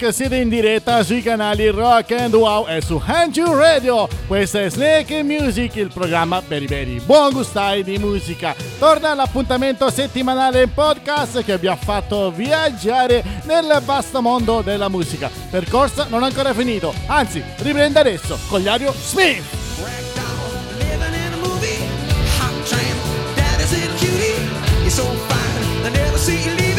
Ark, siete in diretta sui canali Rock and Wow e su Hanju Radio. Questa è Snake Music, il programma per i veri buon gustai di musica. Torna l'appuntamento settimanale in podcast che vi ha fatto viaggiare nel vasto mondo della musica. Percorso non ancora finito, anzi, riprende adesso con Iario Smith. see you leaving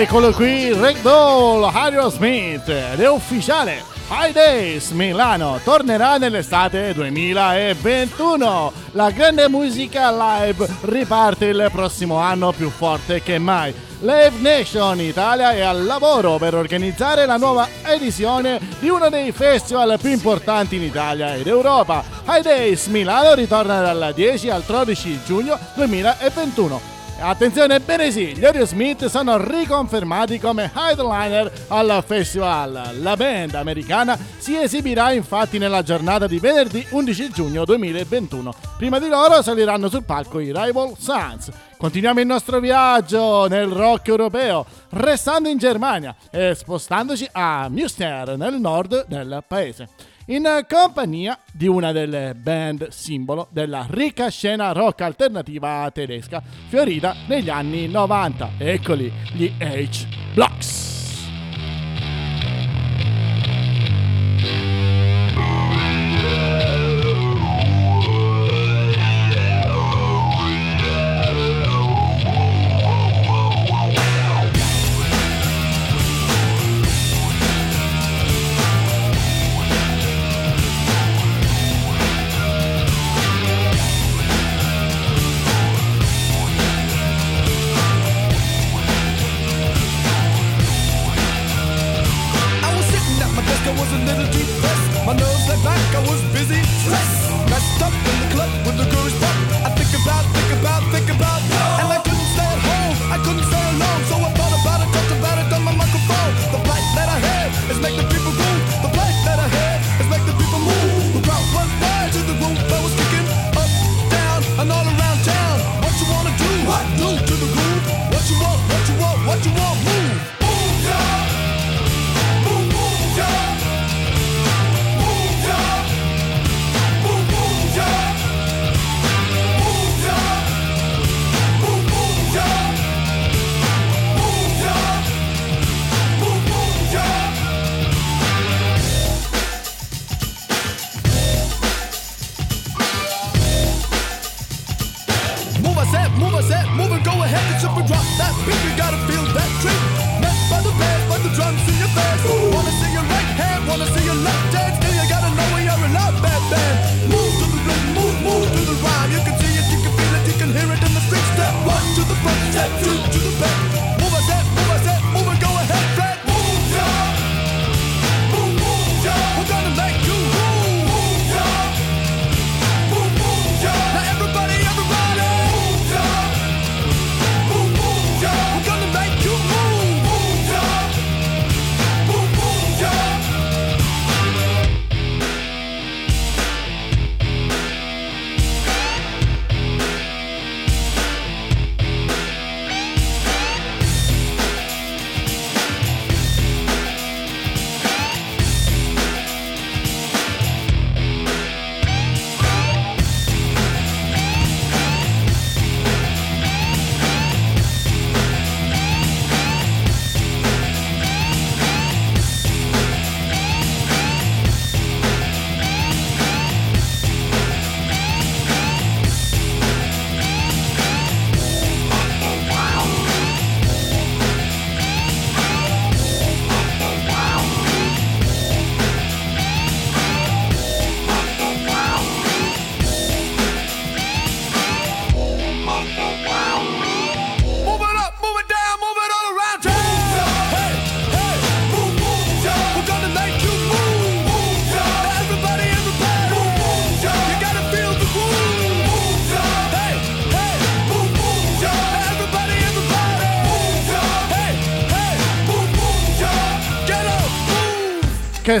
eccolo qui, Ragdoll, Aerosmith, ed è ufficiale. High Days Milano tornerà nell'estate 2021. La grande musica live riparte il prossimo anno più forte che mai. Live Nation Italia è al lavoro per organizzare la nuova edizione di uno dei festival più importanti in Italia ed Europa. High Days Milano ritorna dal 10 al 13 giugno 2021 Attenzione, bene sì, gli Aerosmith sono riconfermati come headliner al festival. La band americana si esibirà infatti nella giornata di venerdì 11 giugno 2021. Prima di loro saliranno sul palco i Rival Sons. Continuiamo il nostro viaggio nel rock europeo, restando in Germania e spostandoci a Münster, nel nord del paese in compagnia di una delle band simbolo della ricca scena rock alternativa tedesca fiorita negli anni 90. Eccoli, gli H-Blocks.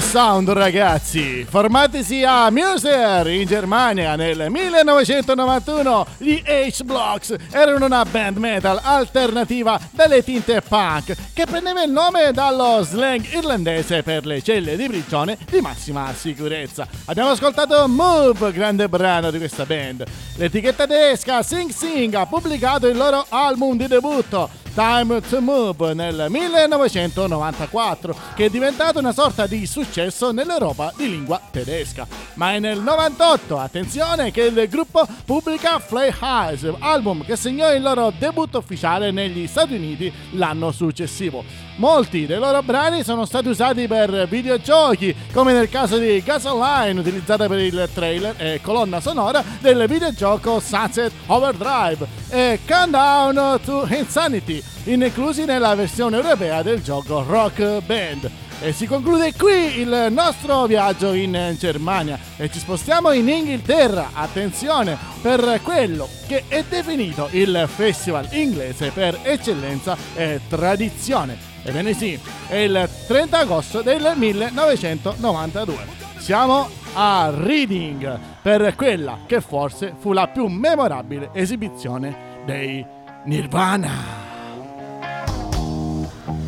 Sound ragazzi! Formatisi a Muser in Germania nel 1991, gli H-Blocks erano una band metal alternativa dalle tinte punk che prendeva il nome dallo slang irlandese per le celle di prigione di massima sicurezza. Abbiamo ascoltato Move, grande brano di questa band. L'etichetta tedesca Sing Sing ha pubblicato il loro album di debutto Time to Move nel 1994, che è diventato una sorta di successo nell'Europa di lingua tedesca. Ma è nel 98, attenzione, che il gruppo pubblica Fly Highs, album che segnò il loro debutto ufficiale negli Stati Uniti l'anno successivo. Molti dei loro brani sono stati usati per videogiochi, come nel caso di Gasoline, utilizzata per il trailer e colonna sonora del videogioco Sunset Overdrive, e Countdown to Insanity, inclusi nella versione europea del gioco Rock Band. E si conclude qui il nostro viaggio in Germania e ci spostiamo in Inghilterra, attenzione, per quello che è definito il festival inglese per eccellenza e tradizione. Ebbene sì, è il 30 agosto del 1992. Siamo a Reading per quella che forse fu la più memorabile esibizione dei Nirvana.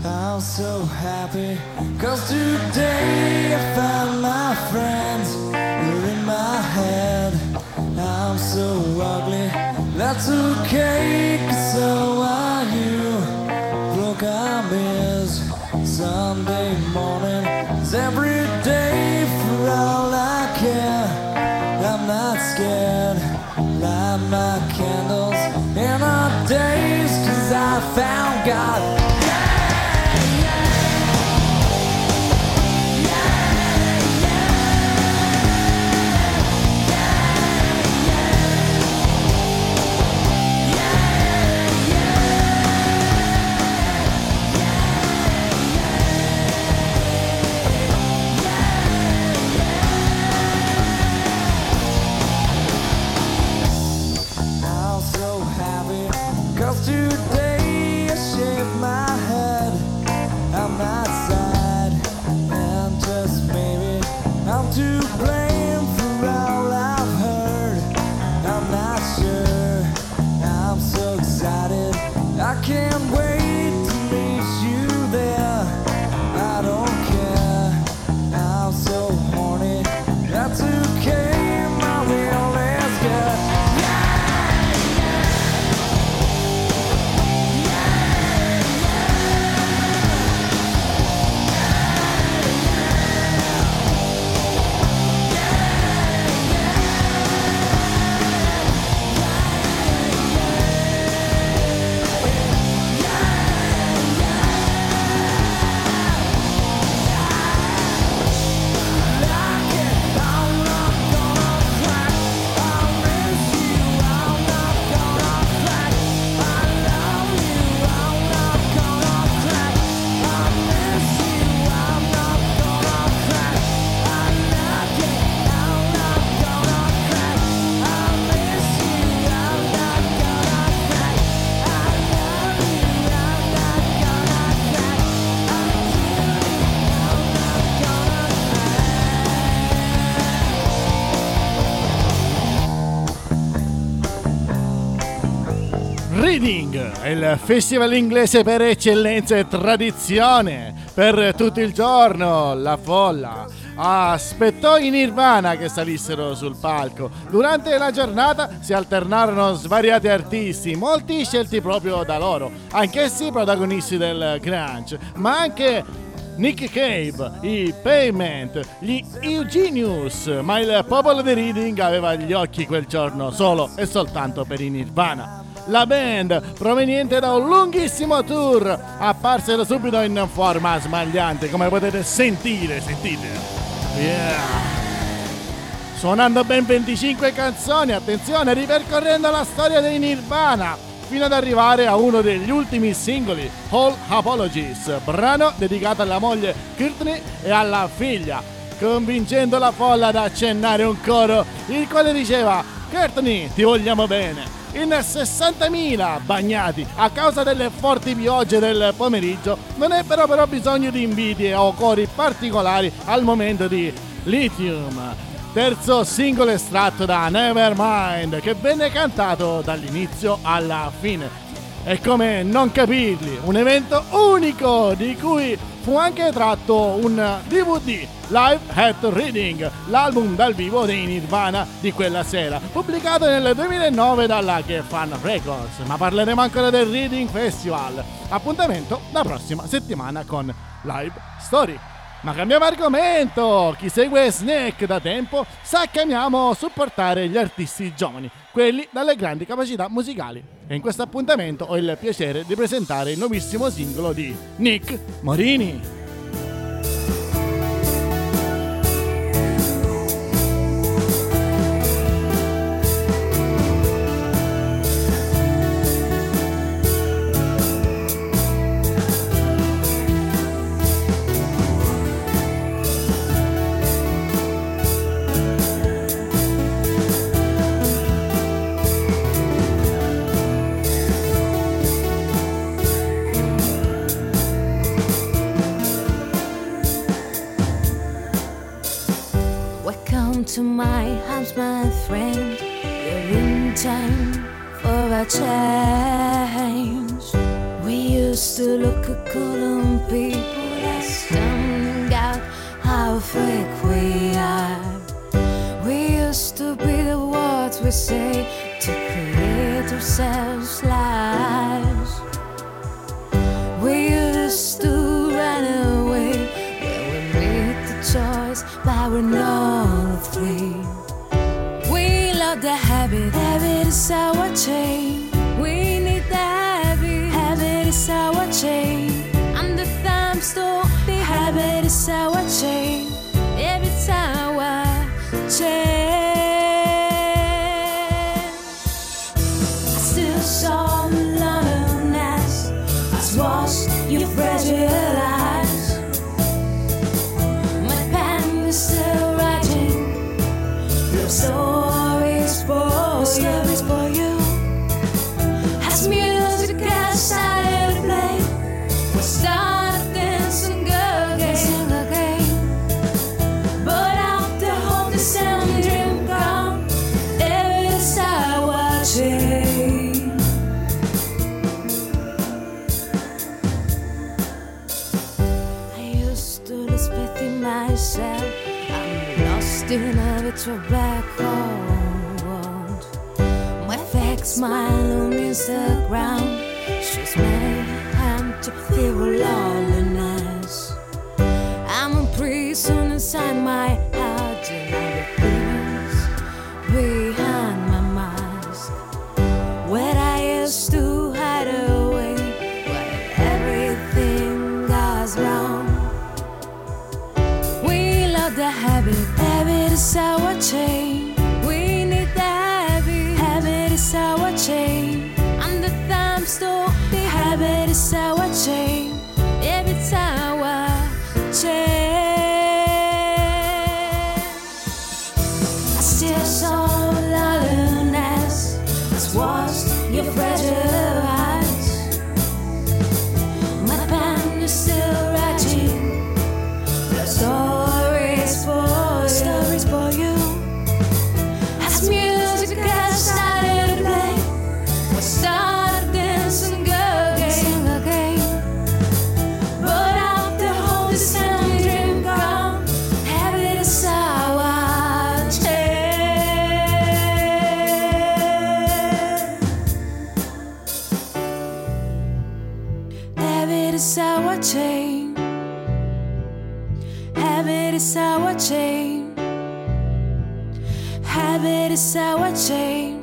I'm so happy Cause today I found my friends They're in my head I'm so ugly That's okay so you Is Sunday morning is every day for all I care I'm not scared. Light my candles. In our days Cause I found God È il festival inglese per eccellenza e tradizione. Per tutto il giorno la folla aspettò i Nirvana che salissero sul palco. Durante la giornata si alternarono svariati artisti, molti scelti proprio da loro, anch'essi protagonisti del grunge, ma anche Nick Cave, i Payment, gli Eugenius, ma il popolo di Reading aveva gli occhi quel giorno solo e soltanto per i Nirvana. La band, proveniente da un lunghissimo tour, apparsero subito in forma smagliante, come potete sentire, sentite. Yeah. Suonando ben 25 canzoni, attenzione, ripercorrendo la storia dei Nirvana, fino ad arrivare a uno degli ultimi singoli, All Apologies, brano dedicato alla moglie Courtney e alla figlia, convincendo la folla ad accennare un coro, il quale diceva Courtney, ti vogliamo bene. In 60.000 bagnati a causa delle forti piogge del pomeriggio non ebbero però bisogno di invidie o cori particolari al momento di Lithium, terzo singolo estratto da Nevermind che venne cantato dall'inizio alla fine. E come non capirli, un evento unico di cui fu anche tratto un DVD Live at Reading, l'album dal vivo dei Nirvana di quella sera, pubblicato nel 2009 dalla Geffen Records. Ma parleremo ancora del Reading Festival. Appuntamento la prossima settimana con Live Story. Ma cambiamo argomento! Chi segue Snake da tempo sa che amiamo supportare gli artisti giovani, quelli dalle grandi capacità musicali. E in questo appuntamento ho il piacere di presentare il nuovissimo singolo di Nick Morini. Time Habit is our chain. Habit is our chain.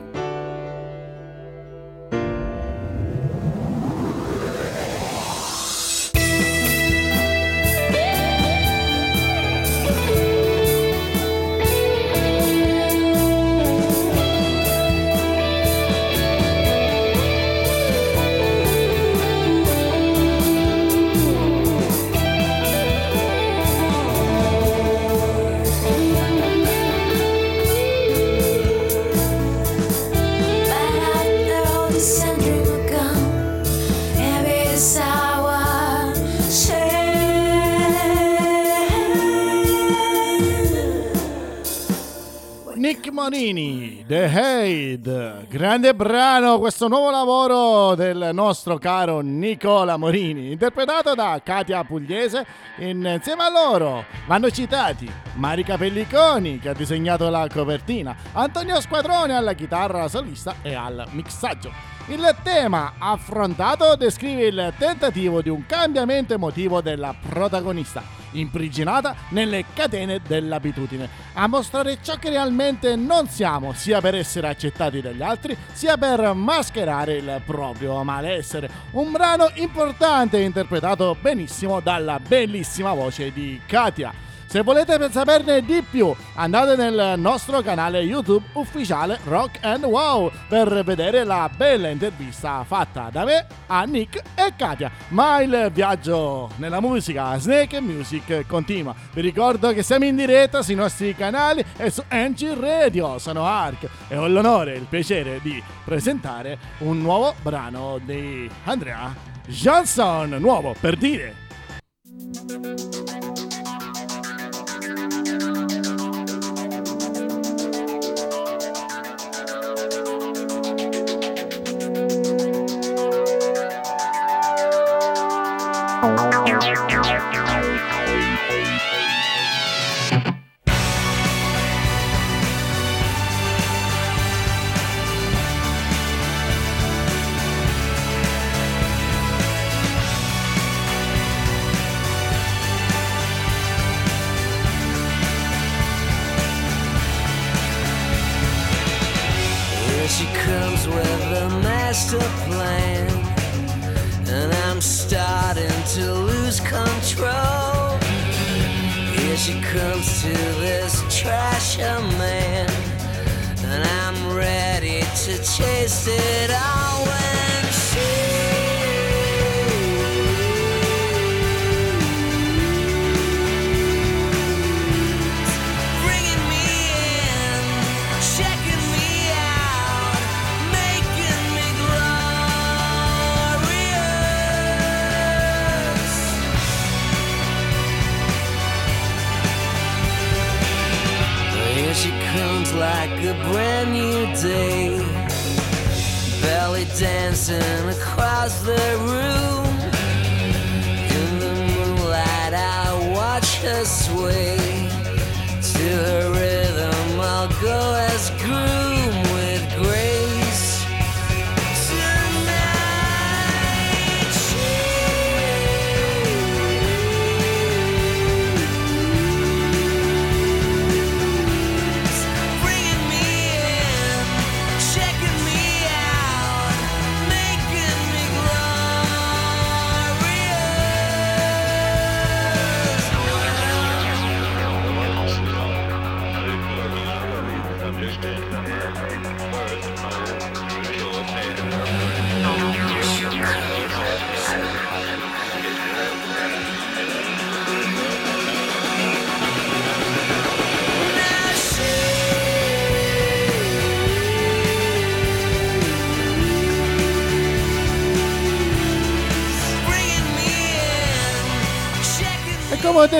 The Hate, grande brano, questo nuovo lavoro del nostro caro Nicola Morini, interpretato da Katia Pugliese. Insieme a loro vanno citati Marica Pelliconi, che ha disegnato la copertina, Antonio Squadrone alla chitarra solista e al mixaggio. Il tema affrontato descrive il tentativo di un cambiamento emotivo della protagonista, imprigionata nelle catene dell'abitudine, a mostrare ciò che realmente non siamo, sia per essere accettati dagli altri, sia per mascherare il proprio malessere. Un brano importante interpretato benissimo dalla bellissima voce di Katia. Se volete saperne di più, andate nel nostro canale YouTube ufficiale Rock and Wow per vedere la bella intervista fatta da me a Nick e Katia. Ma il viaggio nella musica Snake Music continua. Vi ricordo che siamo in diretta sui nostri canali e su NG Radio. Sono Ark e ho l'onore e il piacere di presentare un nuovo brano di Andrea Johnson, nuovo per dire.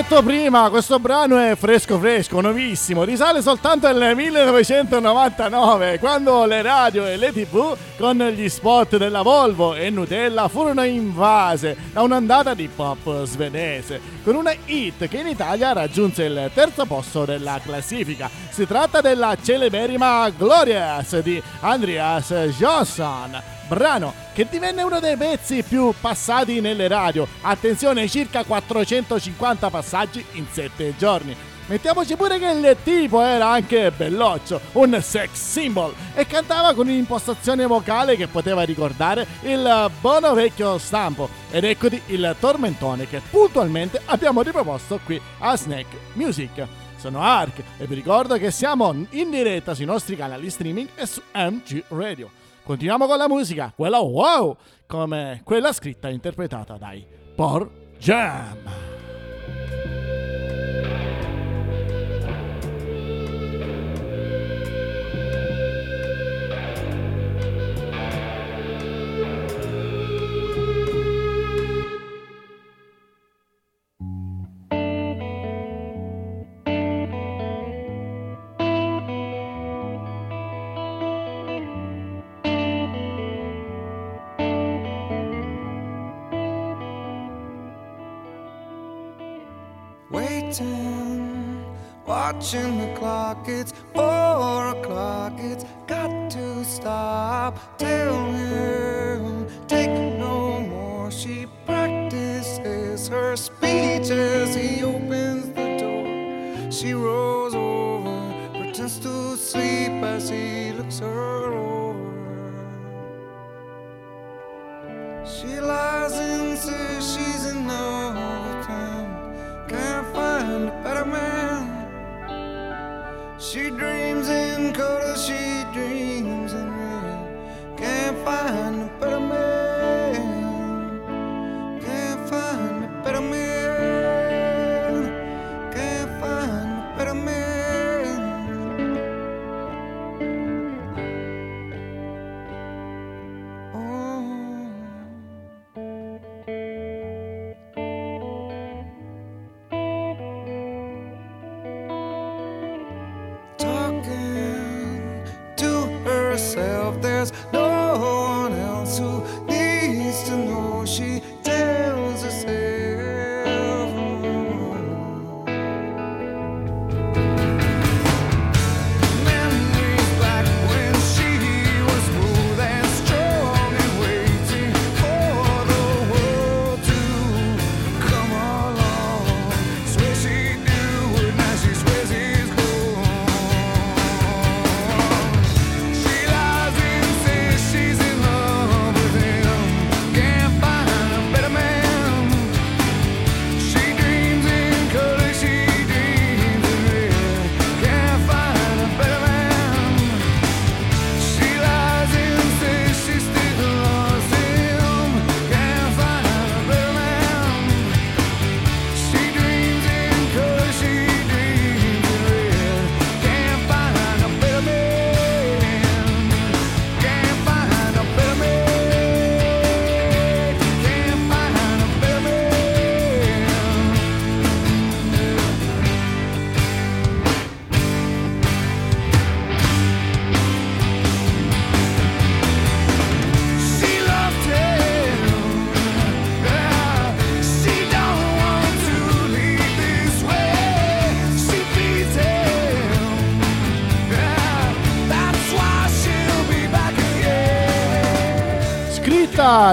Detto prima, questo brano è fresco fresco, nuovissimo, risale soltanto al 1999, quando le radio e le tv con gli spot della Volvo e Nutella furono invase da un'ondata di pop svedese, con una hit che in Italia raggiunse il terzo posto della classifica. Si tratta della celeberrima Glorious di Andreas Johnson. brano che divenne uno dei pezzi più passati nelle radio. Attenzione, circa 450 passaggi in 7 giorni. Mettiamoci pure che il tipo era anche belloccio, un sex symbol e cantava con un'impostazione vocale che poteva ricordare il buono vecchio stampo. Ed eccoti il tormentone che puntualmente abbiamo riproposto qui a Snack Music. Sono Ark e vi ricordo che siamo in diretta sui nostri canali streaming e su MG Radio. Continuiamo con la musica, quella wow, come quella scritta e interpretata dai Por Jam. Watching the clock. It's four o'clock. It's got to stop. Tell him, take no more. She practices her speech as he opens the door. She rolls over, pretends to sleep as he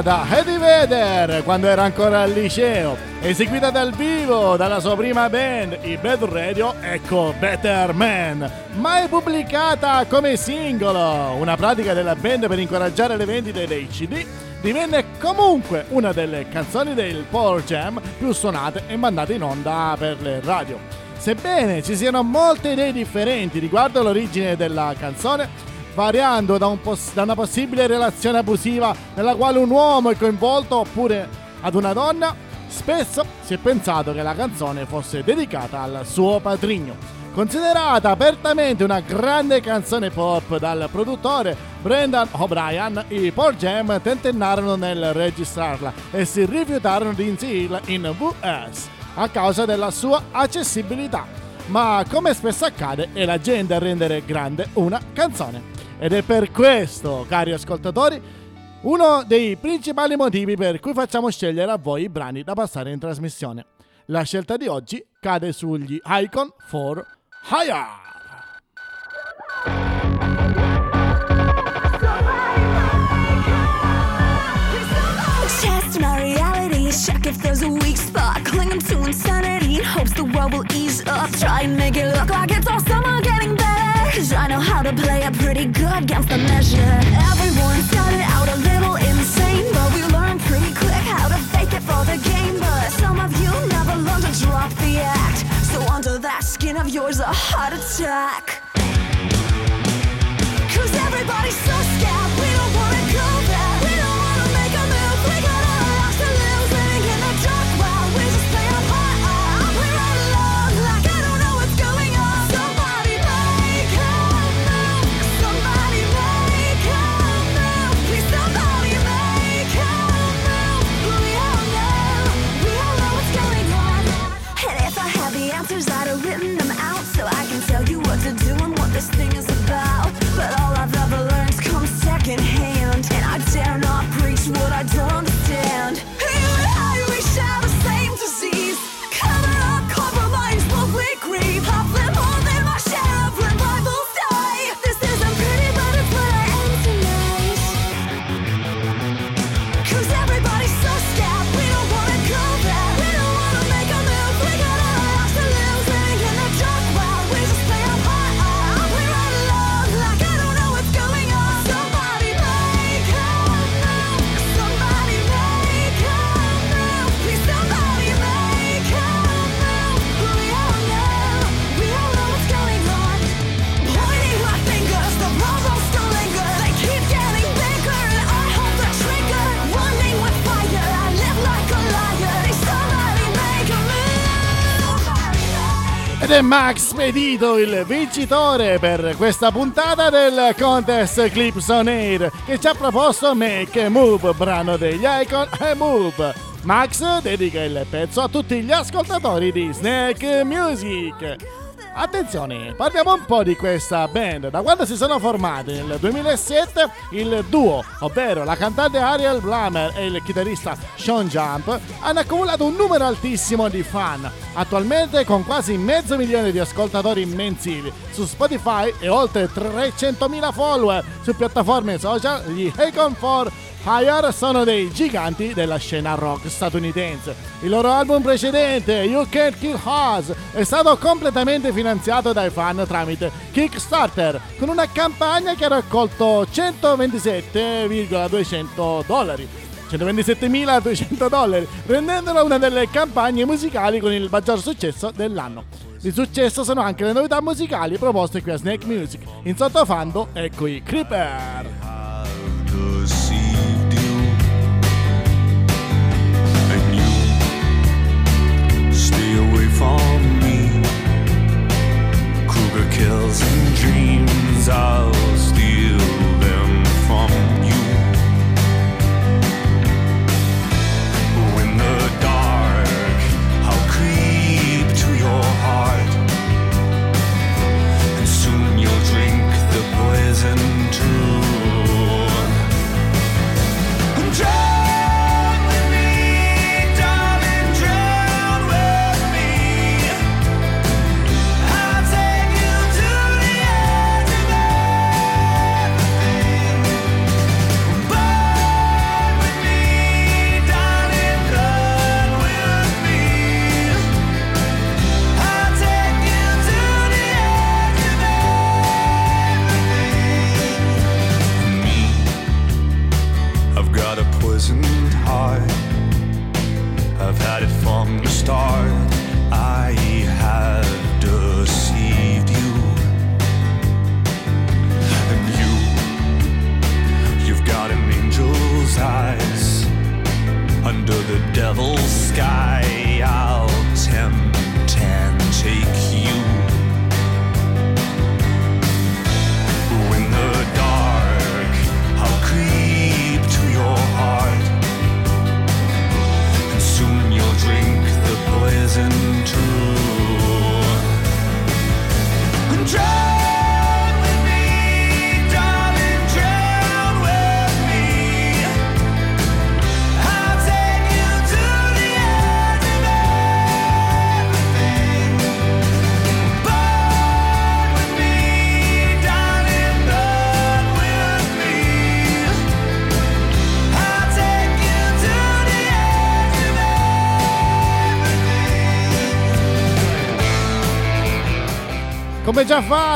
Da Eddie Vedder quando era ancora al liceo, eseguita dal vivo dalla sua prima band, i Bad Radio, ecco Better Man, mai pubblicata come singolo, una pratica della band per incoraggiare le vendite dei CD, divenne comunque una delle canzoni del Power Jam più suonate e mandate in onda per le radio. Sebbene ci siano molte idee differenti riguardo l'origine della canzone, variando da, un poss- da una possibile relazione abusiva nella quale un uomo è coinvolto oppure ad una donna, spesso si è pensato che la canzone fosse dedicata al suo patrigno. Considerata apertamente una grande canzone pop dal produttore Brendan O'Brien, i Paul Jam tentennarono nel registrarla e si rifiutarono di inserirla in VS a causa della sua accessibilità. Ma come spesso accade è la gente a rendere grande una canzone. Ed è per questo, cari ascoltatori, uno dei principali motivi per cui facciamo scegliere a voi i brani da passare in trasmissione. La scelta di oggi cade sugli Icon for Hire. Like if there's a weak spot. Clinging to insanity in hopes the world will ease up. Try and make it look like it's all summer getting better. Cause I know how to play it pretty good against the measure. Everyone started out a little insane, but we learned pretty quick how to fake it for the game. But some of you never learned to drop the act. So under that skin of yours, a heart attack. Cause everybody's so Max Pedito il vincitore per questa puntata del contest Clips on Air che ci ha proposto Make a Move, brano degli Icon e Move. Max dedica il pezzo a tutti gli ascoltatori di Snack Music. Attenzione, parliamo un po' di questa band. Da quando si sono formati nel 2007, il duo, ovvero la cantante Ariel Blamer e il chitarrista Sean Jump, hanno accumulato un numero altissimo di fan. Attualmente con quasi mezzo milione di ascoltatori mensili su Spotify e oltre 300.000 follower su piattaforme social, gli Akon 4 Fire sono dei giganti della scena rock statunitense. Il loro album precedente, You Can't Kill Us, è stato completamente finanziato dai fan tramite Kickstarter, con una campagna che ha raccolto 127,200 dollari. 127.200 dollari, rendendola una delle campagne musicali con il maggior successo dell'anno. Di successo sono anche le novità musicali proposte qui a Snake Music. In sottofando, ecco i Creeper. Kills and dreams, I'll steal them from you. In the dark, I'll creep to your heart. And soon you'll drink the poison I have deceived you. And you, you've got an angel's eyes. Under the devil's sky,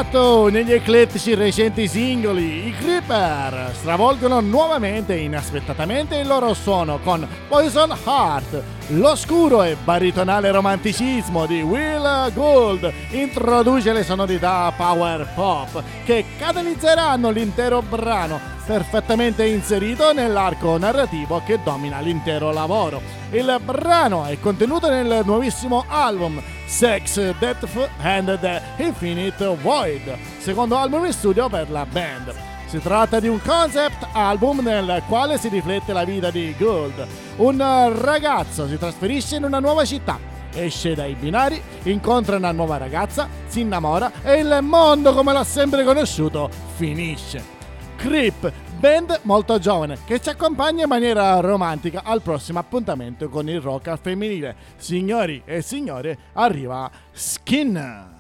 fatto negli eclettici recenti singoli, i Creeper stravolgono nuovamente e inaspettatamente il loro suono con Poison Heart. L'oscuro e baritonale romanticismo di Will Gould introduce le sonorità power pop che catalizzeranno l'intero brano, perfettamente inserito nell'arco narrativo che domina l'intero lavoro. Il brano è contenuto nel nuovissimo album Sex, Death and the Infinite Void, secondo album in studio per la band. Si tratta di un concept album nel quale si riflette la vita di Gould. Un ragazzo si trasferisce in una nuova città, esce dai binari, incontra una nuova ragazza, si innamora e il mondo come l'ha sempre conosciuto finisce. Creep, band molto giovane che ci accompagna in maniera romantica al prossimo appuntamento con il rock femminile. Signori e signore, arriva Skin.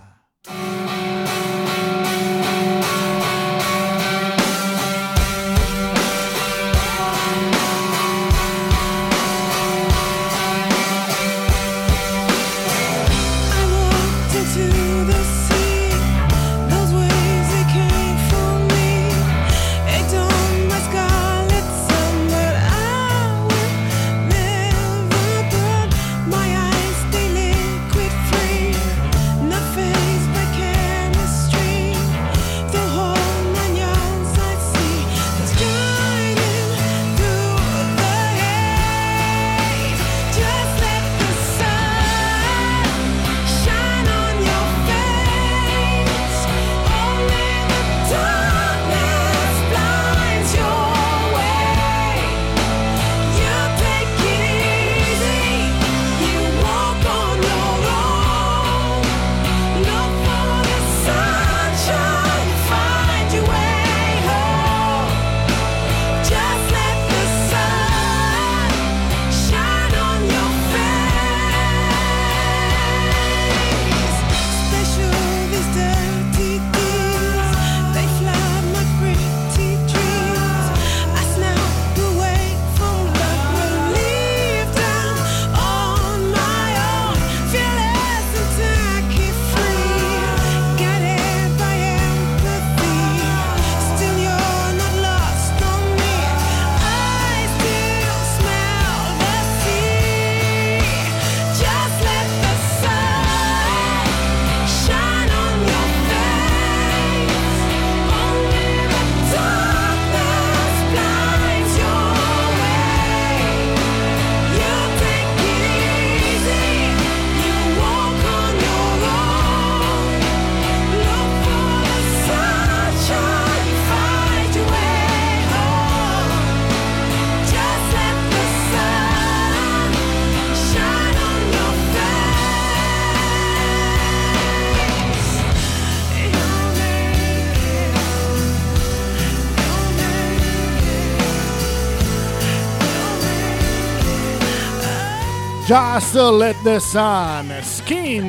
Just Let the Sun, Skin,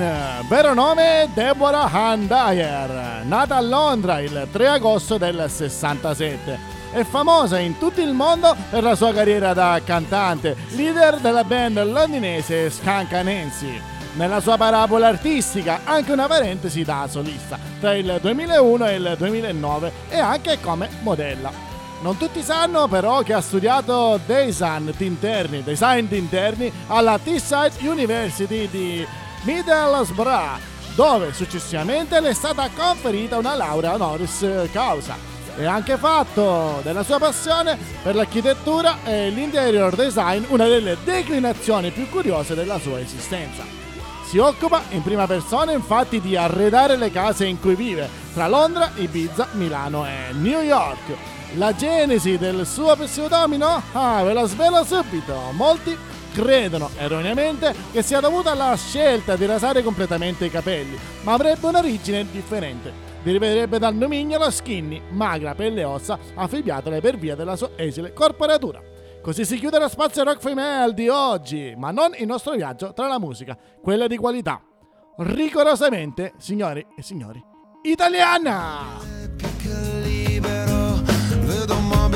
vero nome Deborah Ann Dyer, nata a Londra il 3 agosto del 67. È famosa in tutto il mondo per la sua carriera da cantante, leader della band londinese Skanka Nancy. Nella sua parabola artistica anche una parentesi da solista tra il 2001 e il 2009 e anche come modella. Non tutti sanno però che ha studiato design d'interni, design d'interni alla Teesside University di Middlesbrough, dove successivamente le è stata conferita una laurea honoris causa. E ha anche fatto della sua passione per l'architettura e l'interior design una delle declinazioni più curiose della sua esistenza. Si occupa in prima persona infatti di arredare le case in cui vive, tra Londra, Ibiza, Milano e New York. La genesi del suo pseudomino? Ah, ve la svelo subito. Molti credono erroneamente che sia dovuta alla scelta di rasare completamente i capelli, ma avrebbe un'origine differente. Deriverebbe dal nomignolo skinny, magra, pelle e ossa, affibbiatole per via della sua esile corporatura. Così si chiude lo spazio rock female di oggi, ma non il nostro viaggio tra la musica, quella di qualità. Rigorosamente, signori e signori, italiana!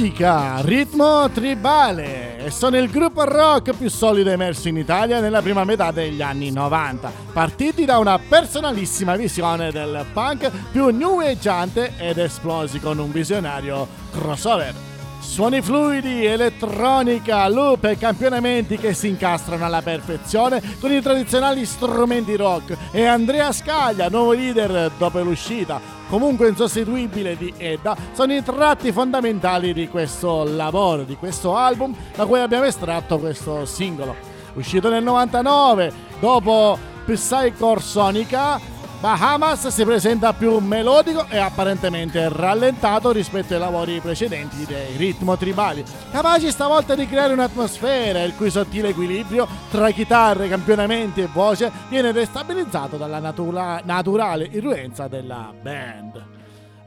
Musica, ritmo tribale e sono il gruppo rock più solido emerso in Italia nella prima metà degli anni 90, partiti da una personalissima visione del punk più neweggiante ed esplosi con un visionario crossover. Suoni fluidi, elettronica, loop e campionamenti che si incastrano alla perfezione con i tradizionali strumenti rock e Andrea Scaglia, nuovo leader dopo l'uscita comunque insostituibile di Edda, sono i tratti fondamentali di questo lavoro, di questo album da cui abbiamo estratto questo singolo. Uscito nel 99, dopo Psychor Sonica, Bahamas si presenta più melodico e apparentemente rallentato rispetto ai lavori precedenti dei ritmo tribali, capaci stavolta di creare un'atmosfera il cui sottile equilibrio tra chitarre, campionamenti e voce viene destabilizzato dalla natura- naturale influenza della band.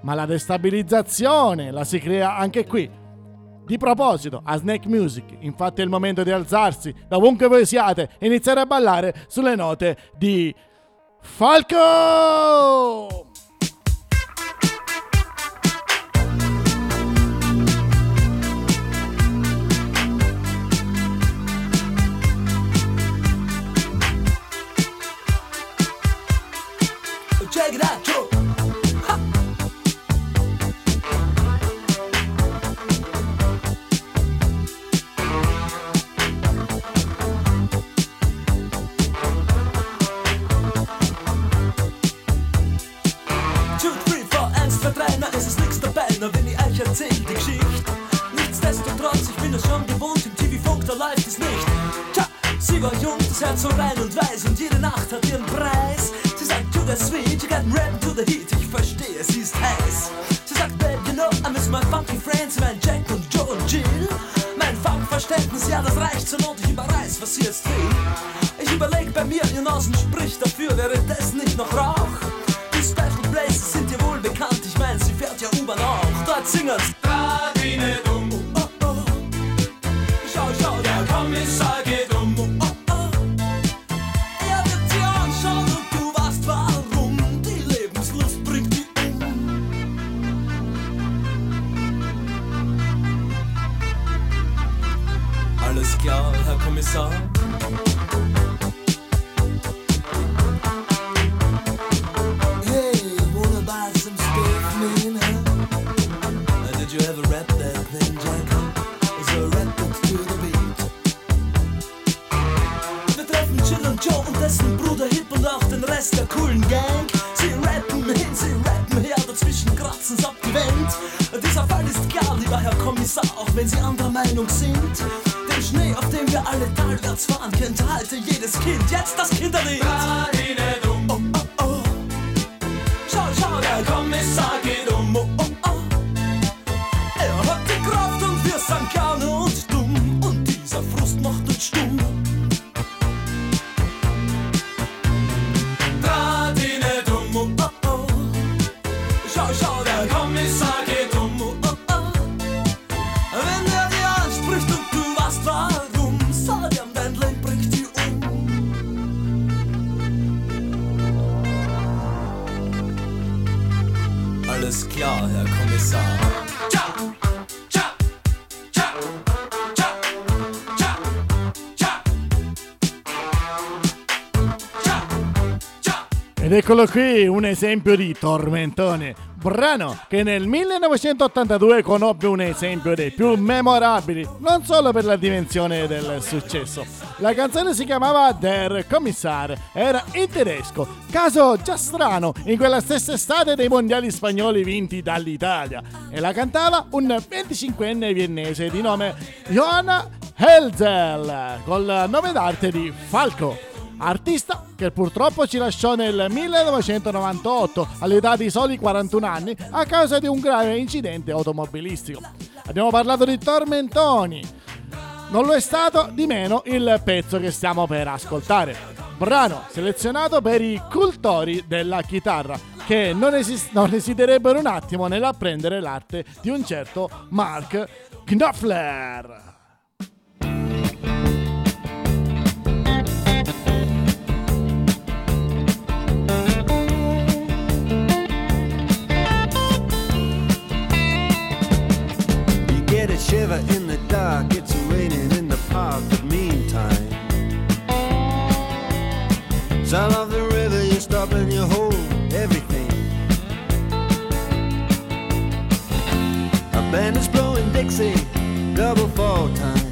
Ma la destabilizzazione la si crea anche qui, di proposito, a Snake Music, infatti è il momento di alzarsi. Da ovunque voi siate e iniziare a ballare sulle note di Falco! Lieber Herr Kommissar, auch wenn Sie anderer Meinung sind. Den Schnee, auf dem wir alle talwärts fahren, kennt heute jedes Kind. Jetzt das Kinderlied. Radine dumm, Oh, oh, oh. Schau, schau, der Kommissar Ed eccolo qui un esempio di tormentone. Brano che nel 1982 conobbe un esempio dei più memorabili, non solo per la dimensione del successo. La canzone si chiamava Der Kommissar, era in tedesco, caso già strano in quella stessa estate dei mondiali spagnoli vinti dall'Italia. E la cantava un 25enne viennese di nome Johanna Helzel, col nome d'arte di Falco. Artista che purtroppo ci lasciò nel 1998 all'età di soli 41 anni a causa di un grave incidente automobilistico. Abbiamo parlato di tormentoni. Non lo è stato di meno il pezzo che stiamo per ascoltare. Brano selezionato per i cultori della chitarra che non, esis- non esiterebbero un attimo nell'apprendere l'arte di un certo Mark Knopfler. shiver in the dark. It's raining in the park, but meantime. south of the river, you stop and you hold everything. A band is blowing Dixie, double fall time.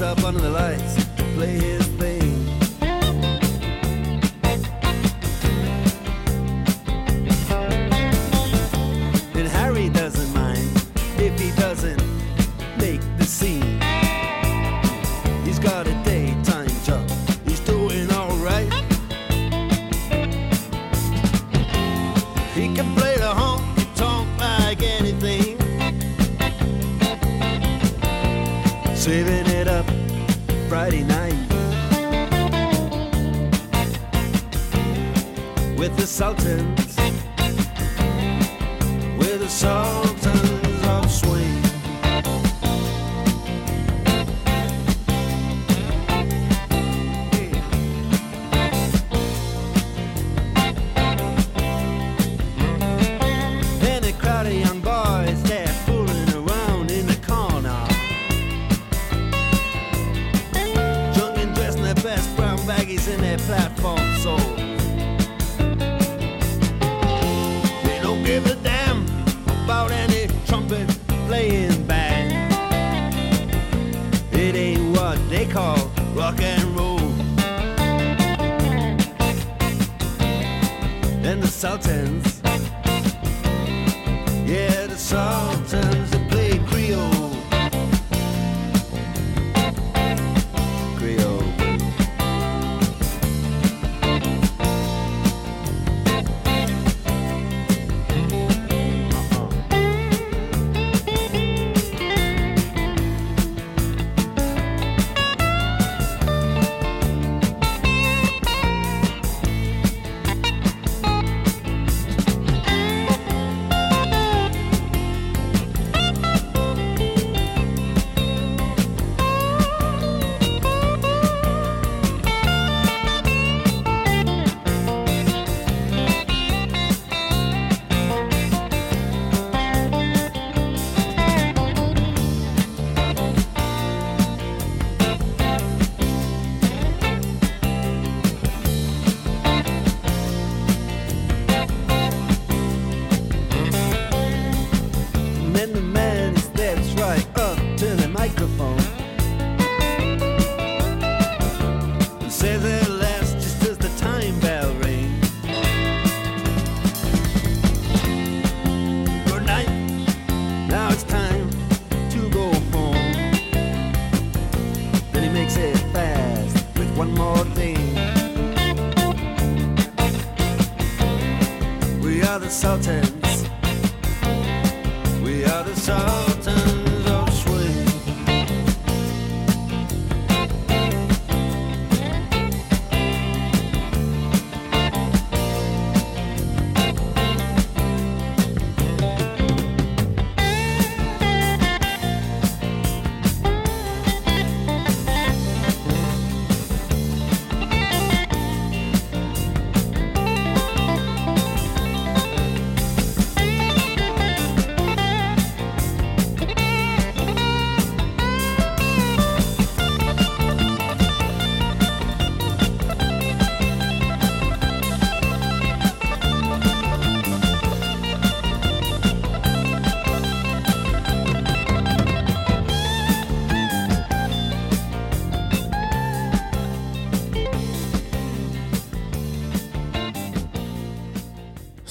up under the lights, play his insulted.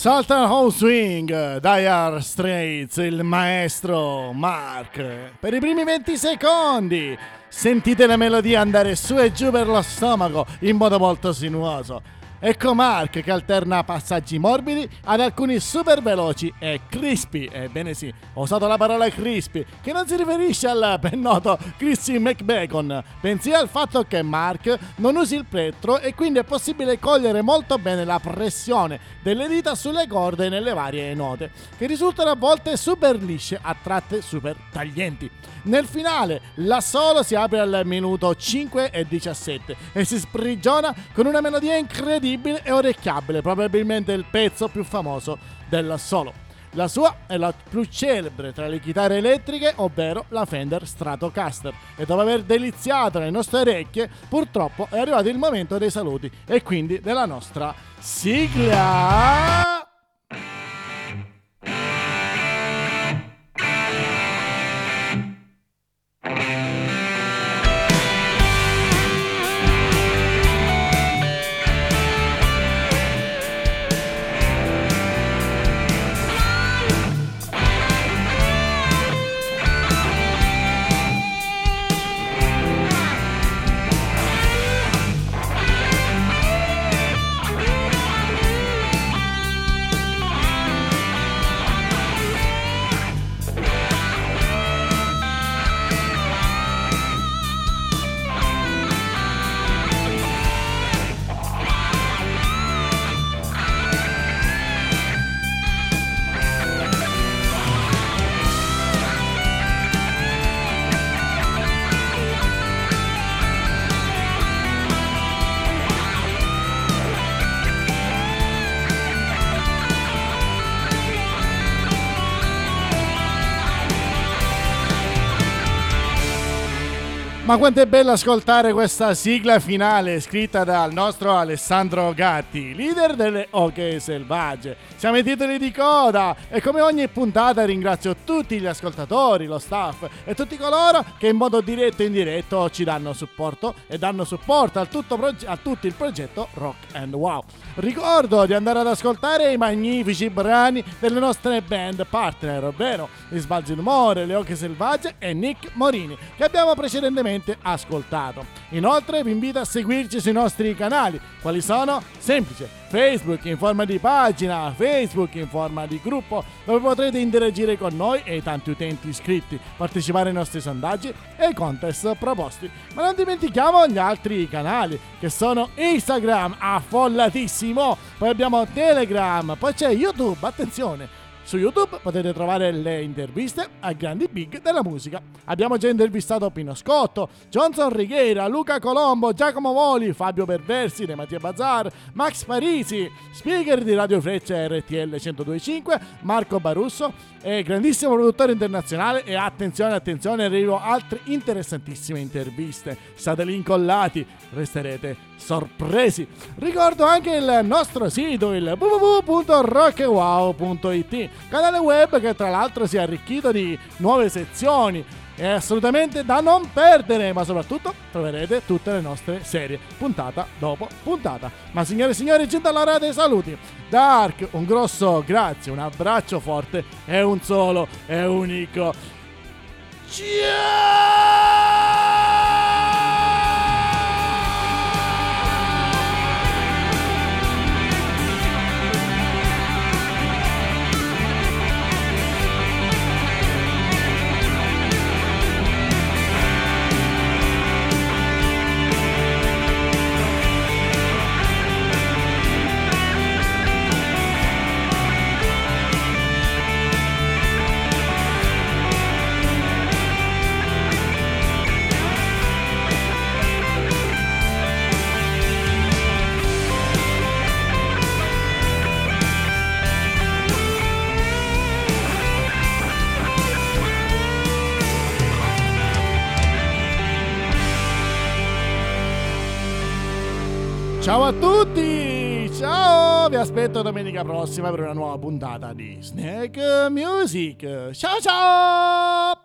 Salta Home Swing, Dire Straits, il maestro Mark. Per i primi 20 secondi sentite la melodia andare su e giù per lo stomaco in modo molto sinuoso. Ecco Mark che alterna passaggi morbidi ad alcuni super veloci e crispy. Ebbene sì, ho usato la parola crispy, che non si riferisce al ben noto Chrissy McBacon, bensì al fatto che Mark non usi il plettro e quindi è possibile cogliere molto bene la pressione delle dita sulle corde nelle varie note, che risultano a volte super lisce, a tratte super taglienti. Nel finale, la solo si apre al minuto 5 e 17 e si sprigiona con una melodia incredibile e orecchiabile, probabilmente il pezzo più famoso del solo. La sua è la più celebre tra le chitarre elettriche, ovvero la Fender Stratocaster. E dopo aver deliziato le nostre orecchie, purtroppo è arrivato il momento dei saluti e quindi della nostra sigla. Ma quanto è bello ascoltare questa sigla finale scritta dal nostro Alessandro Gatti, leader delle Oche Selvagge. Siamo ai titoli di coda e come ogni puntata ringrazio tutti gli ascoltatori, lo staff e tutti coloro che in modo diretto e indiretto ci danno supporto e danno supporto al tutto, proge- a tutto il progetto Rock and Wow. Ricordo di andare ad ascoltare i magnifici brani delle nostre band partner, ovvero Gli Sbalzi d'Umore, Le Oche Selvagge e Nick Morini, che abbiamo precedentemente ascoltato. Inoltre vi invito a seguirci sui nostri canali, quali sono? Semplice, Facebook in forma di pagina, Facebook in forma di gruppo, dove potrete interagire con noi e i tanti utenti iscritti, partecipare ai nostri sondaggi e ai contest proposti. Ma non dimentichiamo gli altri canali, che sono Instagram, affollatissimo, poi abbiamo Telegram, poi c'è YouTube, attenzione, su YouTube potete trovare le interviste ai grandi big della musica. Abbiamo già intervistato Pino Scotto, Johnson Righiera, Luca Colombo, Giacomo Voli, Fabio Perversi, De Mattia Bazar, Max Parisi, speaker di Radio Freccia RTL 1025, Marco Barusso grandissimo produttore internazionale e attenzione, attenzione, arrivo altre interessantissime interviste. State lì incollati, resterete sorpresi. Ricordo anche il nostro sito, il www.rockwow.it, canale web che tra l'altro si è arricchito di nuove sezioni. È assolutamente da non perdere, ma soprattutto troverete tutte le nostre serie, puntata dopo puntata. Ma signore e signori, giunta l'ora dei saluti. Dark, un grosso grazie, un abbraccio forte e un solo e unico. Ciao a tutti! Ciao! Vi aspetto domenica prossima per una nuova puntata di Snack Music. Ciao ciao!